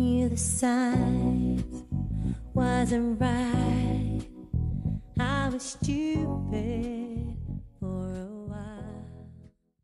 Knew the signs wasn't right. I was stupid for a while.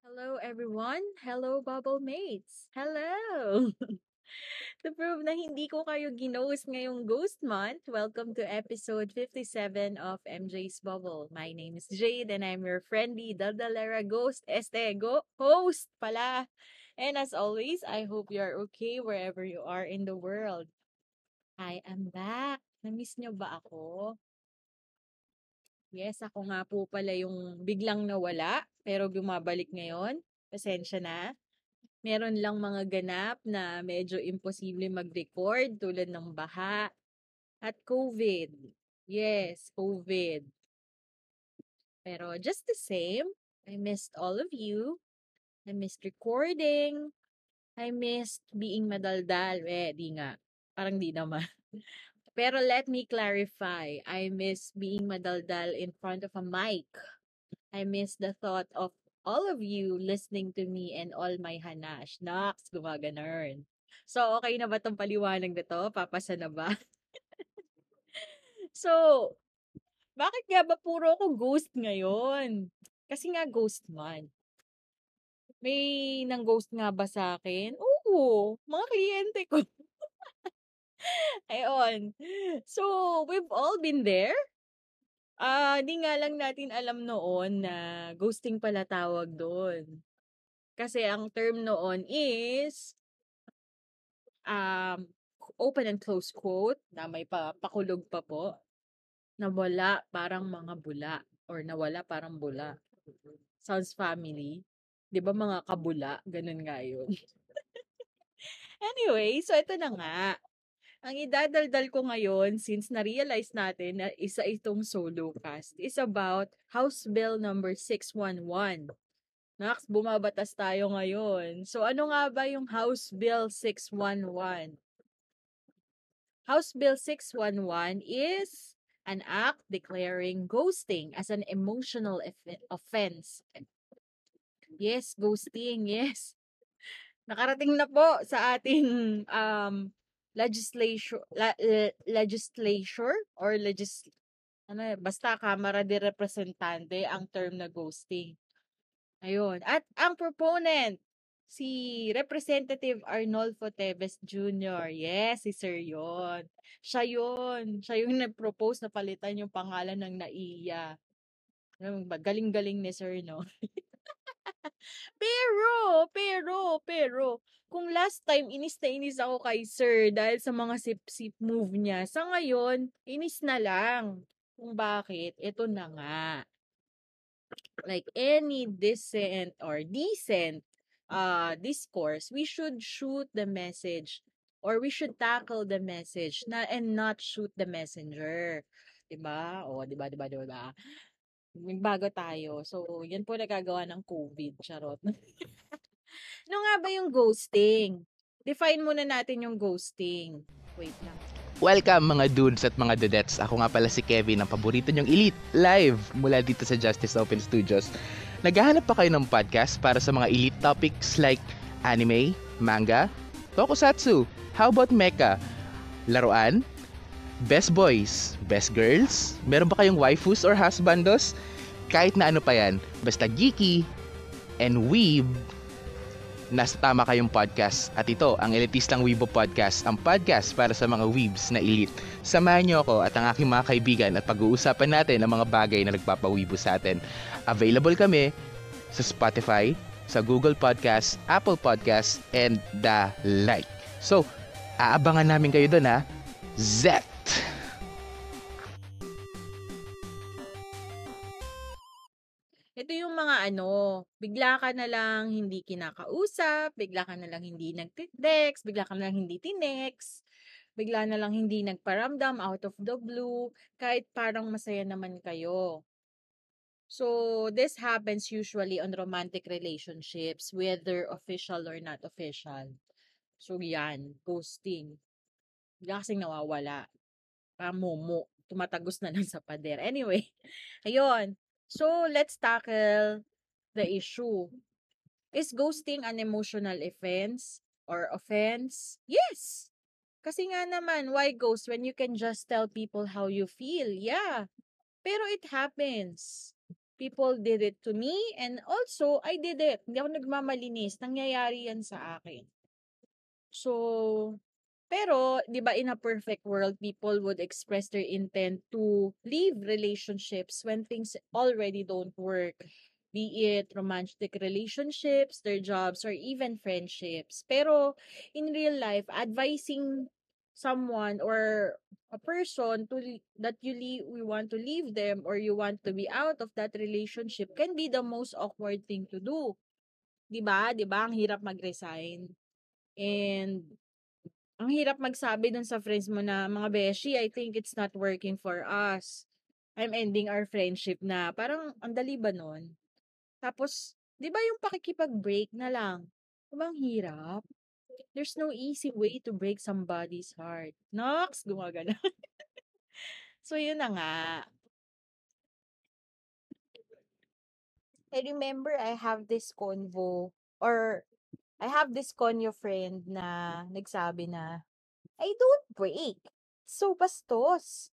Hello everyone! Hello Bubble Mates! Hello! to prove na hindi ko kayo ginost ngayong Ghost Month, welcome to episode 57 of MJ's Bubble. My name is Jade and I'm your friendly Daldalera Ghost Estego host pala. And as always, I hope you are okay wherever you are in the world. I am back. Na-miss nyo ba ako? Yes, ako nga po pala yung biglang nawala, pero bumabalik ngayon. Pasensya na. Meron lang mga ganap na medyo imposible mag-record tulad ng baha at COVID. Yes, COVID. Pero just the same, I missed all of you. I missed recording. I missed being madaldal. Eh, di nga. Parang di naman. Pero let me clarify. I miss being madaldal in front of a mic. I miss the thought of all of you listening to me and all my hanash. Nox, gumaganon. So, okay na ba tong paliwanag na to? Papasa na ba? so, bakit nga ba puro ako ghost ngayon? Kasi nga ghost man. May nang-ghost nga ba sa akin? Oo, mga kliyente ko. Ayun. So, we've all been there. Ah, di nga lang natin alam noon na ghosting pala tawag doon. Kasi ang term noon is um, open and close quote na may pa, pakulog pa po. Nawala parang mga bula or nawala parang bula. Sounds family. 'Di ba mga kabula, ganun nga 'yun. anyway, so ito na nga. Ang idadaldal ko ngayon since na-realize natin na isa itong solo cast is about House Bill number 611. Nax, bumabatas tayo ngayon. So ano nga ba yung House Bill 611? House Bill 611 is an act declaring ghosting as an emotional offense Yes, ghosting, yes. Nakarating na po sa ating um legislature la, le, legislature or legis ano basta Kamara de Representante ang term na ghosting. Ayun. At ang proponent si Representative Arnolfo Teves Jr. Yes, si Sir yon. Siya yon. Siya yung nag-propose na palitan yung pangalan ng NAIA. Galing-galing ni Sir, no? Pero, pero, pero, kung last time inis na inis ako kay sir dahil sa mga sip-sip move niya, sa ngayon, inis na lang. Kung bakit, ito na nga. Like any decent or decent uh, discourse, we should shoot the message or we should tackle the message na and not shoot the messenger. 'Di ba? O, 'di ba, 'di ba, 'di ba? Bago tayo. So, yan po nagagawa ng COVID. Charot. no nga ba yung ghosting? Define muna natin yung ghosting. Wait lang. Welcome mga dudes at mga dudettes. Ako nga pala si Kevin, ang paborito nyong elite, live mula dito sa Justice Open Studios. Naghahanap pa kayo ng podcast para sa mga elite topics like anime, manga, tokusatsu, how about mecha, laruan, Best boys, best girls, meron ba kayong waifus or husbandos? Kahit na ano pa yan, basta geeky and weeb, nasa tama kayong podcast. At ito, ang Elitistang Weibo Podcast, ang podcast para sa mga weebs na elite. Samahan niyo ako at ang aking mga kaibigan at pag-uusapan natin ang mga bagay na nagpapawibo sa atin. Available kami sa Spotify, sa Google Podcast, Apple Podcast, and the like. So, aabangan namin kayo doon ha. Zet! Ano, bigla ka na lang hindi kinakausap, bigla ka na lang hindi nagtitext, bigla ka na lang hindi tinext, bigla na lang hindi nagparamdam out of the blue, kahit parang masaya naman kayo. So, this happens usually on romantic relationships, whether official or not official. So, yan, ghosting. Bigla kasing nawawala. Pamumo. Tumatagos na lang sa pader. Anyway, ayun. So, let's tackle the issue. Is ghosting an emotional offense or offense? Yes! Kasi nga naman, why ghost when you can just tell people how you feel? Yeah. Pero it happens. People did it to me and also I did it. Hindi ako nagmamalinis. Nangyayari yan sa akin. So, pero, di ba, in a perfect world, people would express their intent to leave relationships when things already don't work. Be it romantic relationships, their jobs, or even friendships. Pero, in real life, advising someone or a person to that you leave, we want to leave them or you want to be out of that relationship can be the most awkward thing to do. 'Di ba? 'Di ba? Ang hirap mag-resign. And ang hirap magsabi dun sa friends mo na, mga beshi, I think it's not working for us. I'm ending our friendship na. Parang, ang dali ba nun? Tapos, di ba yung pakikipag-break na lang? Ang hirap? There's no easy way to break somebody's heart. Nox, gumagana. so, yun na nga. I remember I have this convo or I have this konyo friend na nagsabi na, I don't break. So, bastos.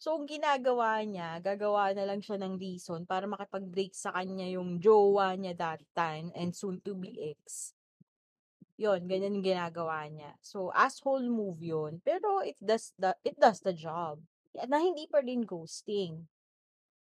So, ang ginagawa niya, gagawa na lang siya ng reason para makipag-break sa kanya yung jowa niya that time and soon to be ex. Yon, ganyan yung ginagawa niya. So, asshole move yun. Pero, it does the, it does the job. Na hindi pa rin ghosting.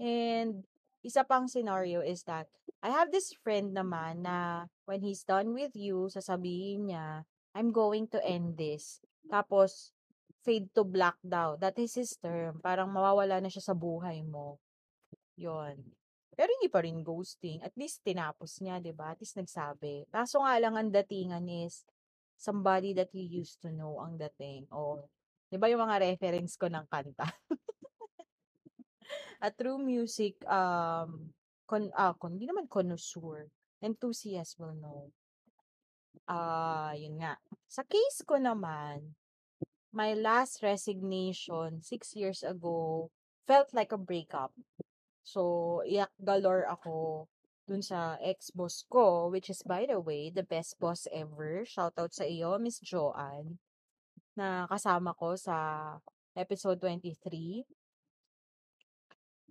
And, isa pang scenario is that, I have this friend naman na when he's done with you, sasabihin niya, I'm going to end this. Tapos, fade to black daw. That is his term. Parang mawawala na siya sa buhay mo. Yon. Pero hindi pa rin ghosting. At least tinapos niya, di ba? At least nagsabi. Kaso nga lang ang datingan is somebody that you used to know ang dating. O, di ba yung mga reference ko ng kanta? a true music um con ah con hindi naman connoisseur enthusiast will know ah yun nga sa case ko naman my last resignation six years ago felt like a breakup so iyak galore ako dun sa ex-boss ko, which is, by the way, the best boss ever. Shout out sa iyo, Miss Joanne, na kasama ko sa episode 23.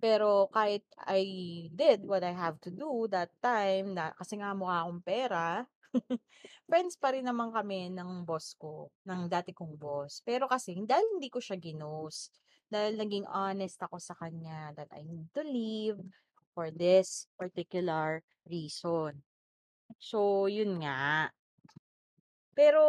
Pero kahit I did what I have to do that time, na kasi nga mukha akong pera, friends pa rin naman kami ng boss ko, ng dati kong boss. Pero kasi, dahil hindi ko siya ginos, dahil naging honest ako sa kanya that I need to leave for this particular reason. So, yun nga. Pero,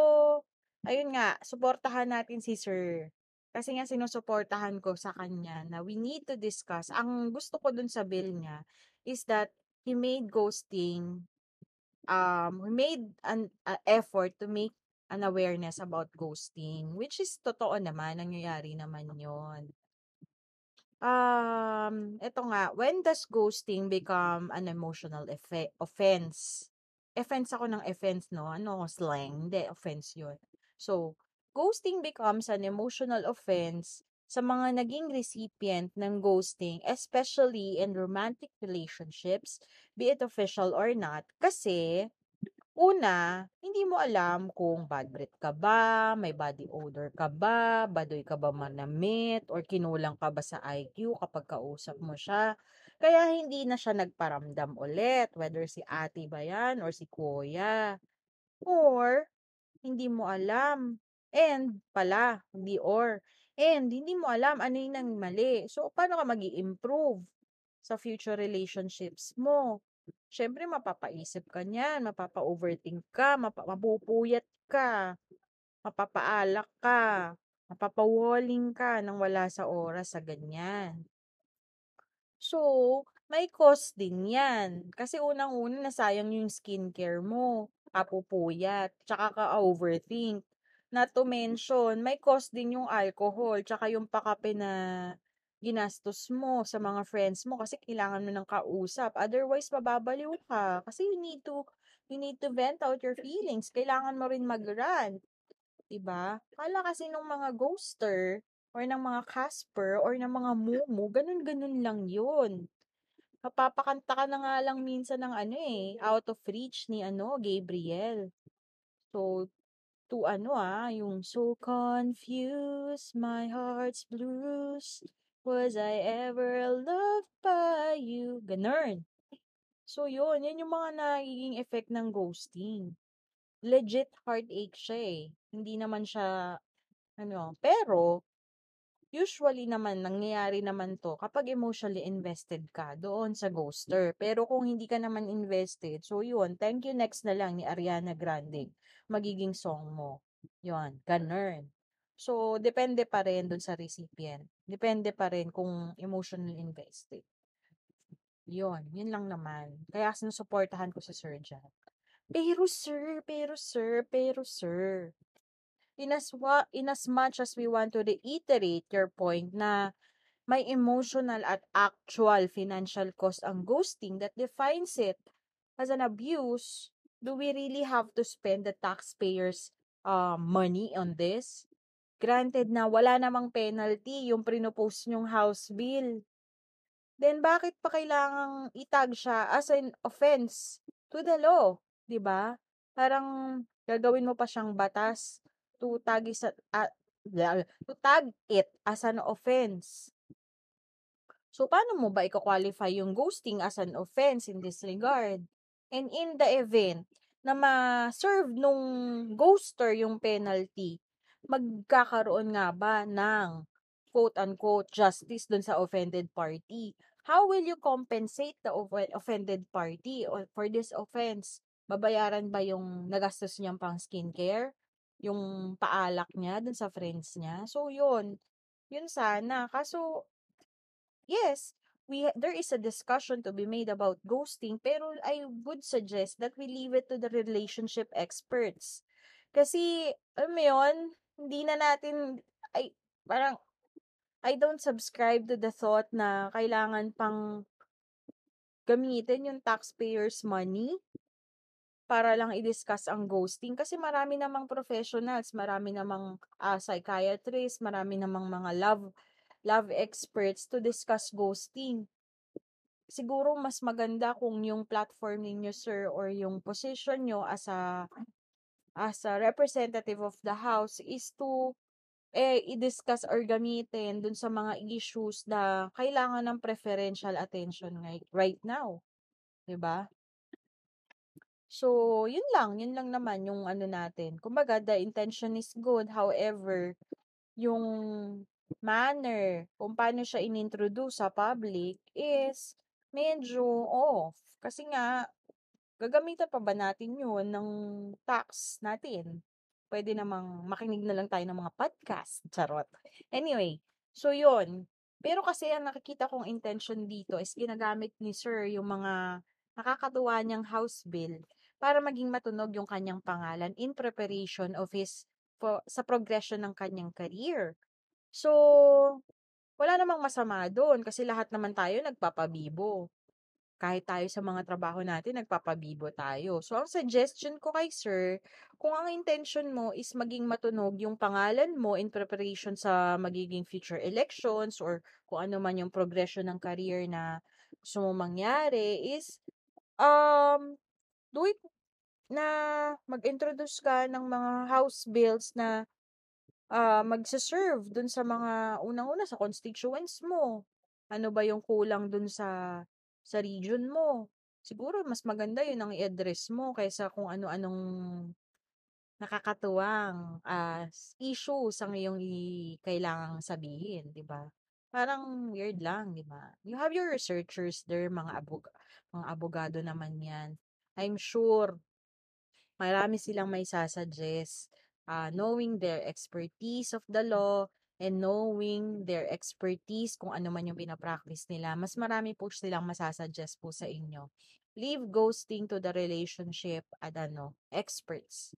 ayun nga, suportahan natin si Sir kasi nga sinusuportahan ko sa kanya na we need to discuss. Ang gusto ko dun sa bill niya is that he made ghosting, um, he made an uh, effort to make an awareness about ghosting, which is totoo naman, nangyayari naman yon. Um, ito nga, when does ghosting become an emotional effe- offense? Offense ako ng offense, no? Ano, slang? Hindi, offense yun. So, ghosting becomes an emotional offense sa mga naging recipient ng ghosting, especially in romantic relationships, be it official or not, kasi Una, hindi mo alam kung bad breath ka ba, may body odor ka ba, badoy ka ba manamit, or kinulang ka ba sa IQ kapag kausap mo siya. Kaya hindi na siya nagparamdam ulit, whether si ate ba yan or si kuya. Or, hindi mo alam And pala, hindi or. And hindi mo alam ano yung nang mali. So, paano ka mag improve sa future relationships mo? Siyempre, mapapaisip ka niyan, mapapa-overthink ka, mapa- mapupuyat ka, mapapaalak ka, mapapawalling ka nang wala sa oras sa ganyan. So, may cost din yan. Kasi unang-una, nasayang yung skincare mo, kapupuyat, tsaka ka-overthink. Not to mention, may cost din yung alcohol, tsaka yung pakape na ginastos mo sa mga friends mo kasi kailangan mo ng kausap. Otherwise, mababaliw ka. Kasi you need to, you need to vent out your feelings. Kailangan mo rin mag-rant. Diba? Kala kasi nung mga ghoster, or ng mga Casper, or ng mga Mumu, ganun-ganun lang yun. Mapapakanta ka na nga lang minsan ng ano eh, out of reach ni ano, Gabriel. So, to ano ah, yung so confused, my heart's blues, was I ever loved by you? Ganun. So, yun, yan yung mga nagiging effect ng ghosting. Legit heartache siya eh. Hindi naman siya, ano, pero, usually naman, nangyayari naman to kapag emotionally invested ka doon sa ghoster. Pero kung hindi ka naman invested, so yun, thank you next na lang ni Ariana Grande, magiging song mo. Yun, ganun. So, depende pa rin dun sa recipient. Depende pa rin kung emotionally invested. Yun, yun lang naman. Kaya sinusuportahan ko si Sir dyan. Pero sir, pero sir, pero sir. In as, wa, in as much as we want to reiterate your point na may emotional at actual financial cost ang ghosting that defines it as an abuse, do we really have to spend the taxpayers' uh, money on this? Granted na wala namang penalty yung prinopose nyong house bill. Then bakit pa kailangang itag siya as an offense to the law? 'di ba? Parang gagawin mo pa siyang batas to tag is uh, to tag it as an offense. So, paano mo ba i-qualify yung ghosting as an offense in this regard? And in the event na ma-serve nung ghoster yung penalty, magkakaroon nga ba ng quote-unquote justice dun sa offended party? How will you compensate the offended party for this offense? Babayaran ba yung nagastos niyang pang skincare? Yung paalak niya dun sa friends niya? So, yun. Yun sana. Kaso, yes, we there is a discussion to be made about ghosting pero I would suggest that we leave it to the relationship experts. Kasi, alam mo yun, hindi na natin, ay, parang, I don't subscribe to the thought na kailangan pang gamitin yung taxpayers' money para lang i-discuss ang ghosting kasi marami namang professionals, marami namang uh, psychiatrists, marami namang mga love love experts to discuss ghosting. Siguro mas maganda kung yung platform ninyo sir or yung position nyo as a as a representative of the house is to eh, i-discuss or gamitin dun sa mga issues na kailangan ng preferential attention right, right now. 'Di ba? So, yun lang, yun lang naman yung ano natin. Kumbaga, the intention is good. However, yung manner kung paano siya inintroduce sa public is medyo off. Kasi nga, gagamitan pa ba natin yun ng tax natin? pwede namang makinig na lang tayo ng mga podcast. Charot. Anyway, so yun. Pero kasi ang nakikita kong intention dito is ginagamit ni Sir yung mga nakakatuwa niyang house bill para maging matunog yung kanyang pangalan in preparation of his for, sa progression ng kanyang career. So, wala namang masama doon kasi lahat naman tayo nagpapabibo kahit tayo sa mga trabaho natin, nagpapabibo tayo. So, ang suggestion ko kay sir, kung ang intention mo is maging matunog yung pangalan mo in preparation sa magiging future elections or kung ano man yung progression ng career na gusto mo mangyari is, um, do it na mag-introduce ka ng mga house bills na uh, magsaserve dun sa mga unang-una sa constituents mo. Ano ba yung kulang dun sa sa region mo. Siguro mas maganda yun ang i-address mo kaysa kung ano-anong nakakatuwang uh, issues ang iyong i- kailangang sabihin, di ba? Parang weird lang, di ba? You have your researchers there, mga, abog mga abogado naman yan. I'm sure marami silang may sasuggest uh, knowing their expertise of the law, and knowing their expertise kung ano man yung pinapractice nila, mas marami po silang masasuggest po sa inyo. Leave ghosting to the relationship at ano, experts.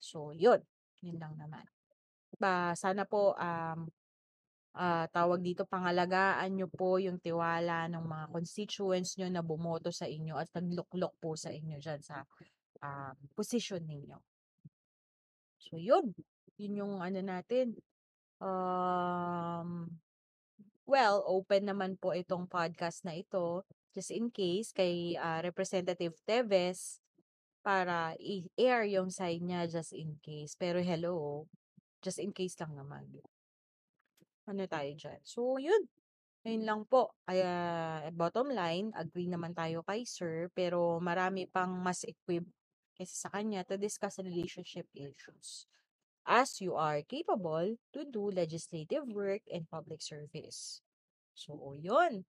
So, yun. Yun lang naman. Ba, sana po um, ah, tawag dito, pangalagaan nyo po yung tiwala ng mga constituents nyo na bumoto sa inyo at nagluklok po sa inyo dyan sa um, position ninyo. So, yun. Yun yung ano natin. Um, well, open naman po itong podcast na ito just in case kay ah, Representative Teves para i-air yung side niya just in case. Pero hello, just in case lang naman. Ano tayo dyan? So, yun. Ayun lang po. Ay, ah, bottom line, agree naman tayo kay sir, pero marami pang mas equipped kaysa sa kanya to discuss relationship issues as you are capable to do legislative work and public service. So, yun.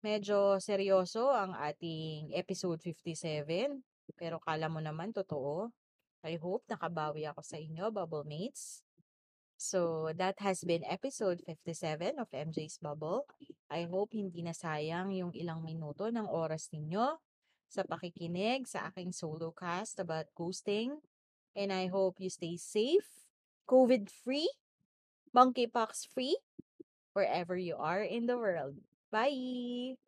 Medyo seryoso ang ating episode 57, pero kala mo naman totoo. I hope nakabawi ako sa inyo, Bubble Mates. So, that has been episode 57 of MJ's Bubble. I hope hindi na sayang yung ilang minuto ng oras ninyo sa pakikinig sa aking solo cast about ghosting. And I hope you stay safe, COVID-free, monkeypox-free, wherever you are in the world. Bye!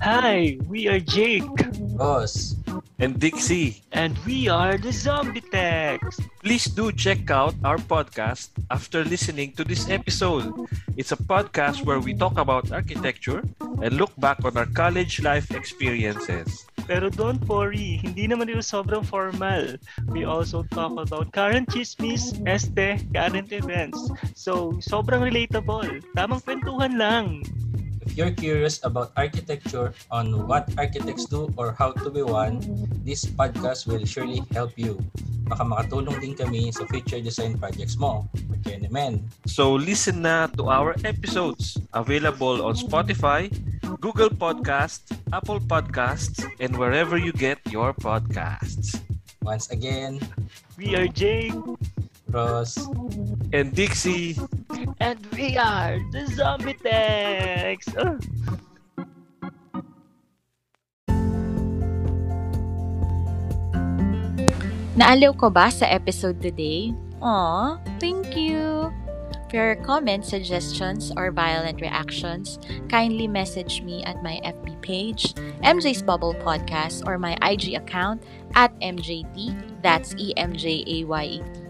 Hi, we are Jake, Boss, and Dixie. and we are the Zombie Text. Please do check out our podcast after listening to this episode. It's a podcast where we talk about architecture and look back on our college life experiences. Pero don't worry, hindi naman ito sobrang formal. We also talk about current chismis, este, current events. So, sobrang relatable. Tamang kwentuhan lang. If you're curious about architecture, on what architects do or how to be one, this podcast will surely help you. Baka makatulong din kami sa future design projects mo. Kaya naman. So listen na to our episodes available on Spotify, Google Podcasts, Apple Podcasts, and wherever you get your podcasts. Once again, We are Jake, Ross, And Dixie, and we are the Zombie Text. Ah. Naaliw ko ba sa episode today? Aw, thank you! For your comments, suggestions, or violent reactions, kindly message me at my FB page, MJ's Bubble Podcast, or my IG account at MJT, that's E E-M-J-A-Y-E-T.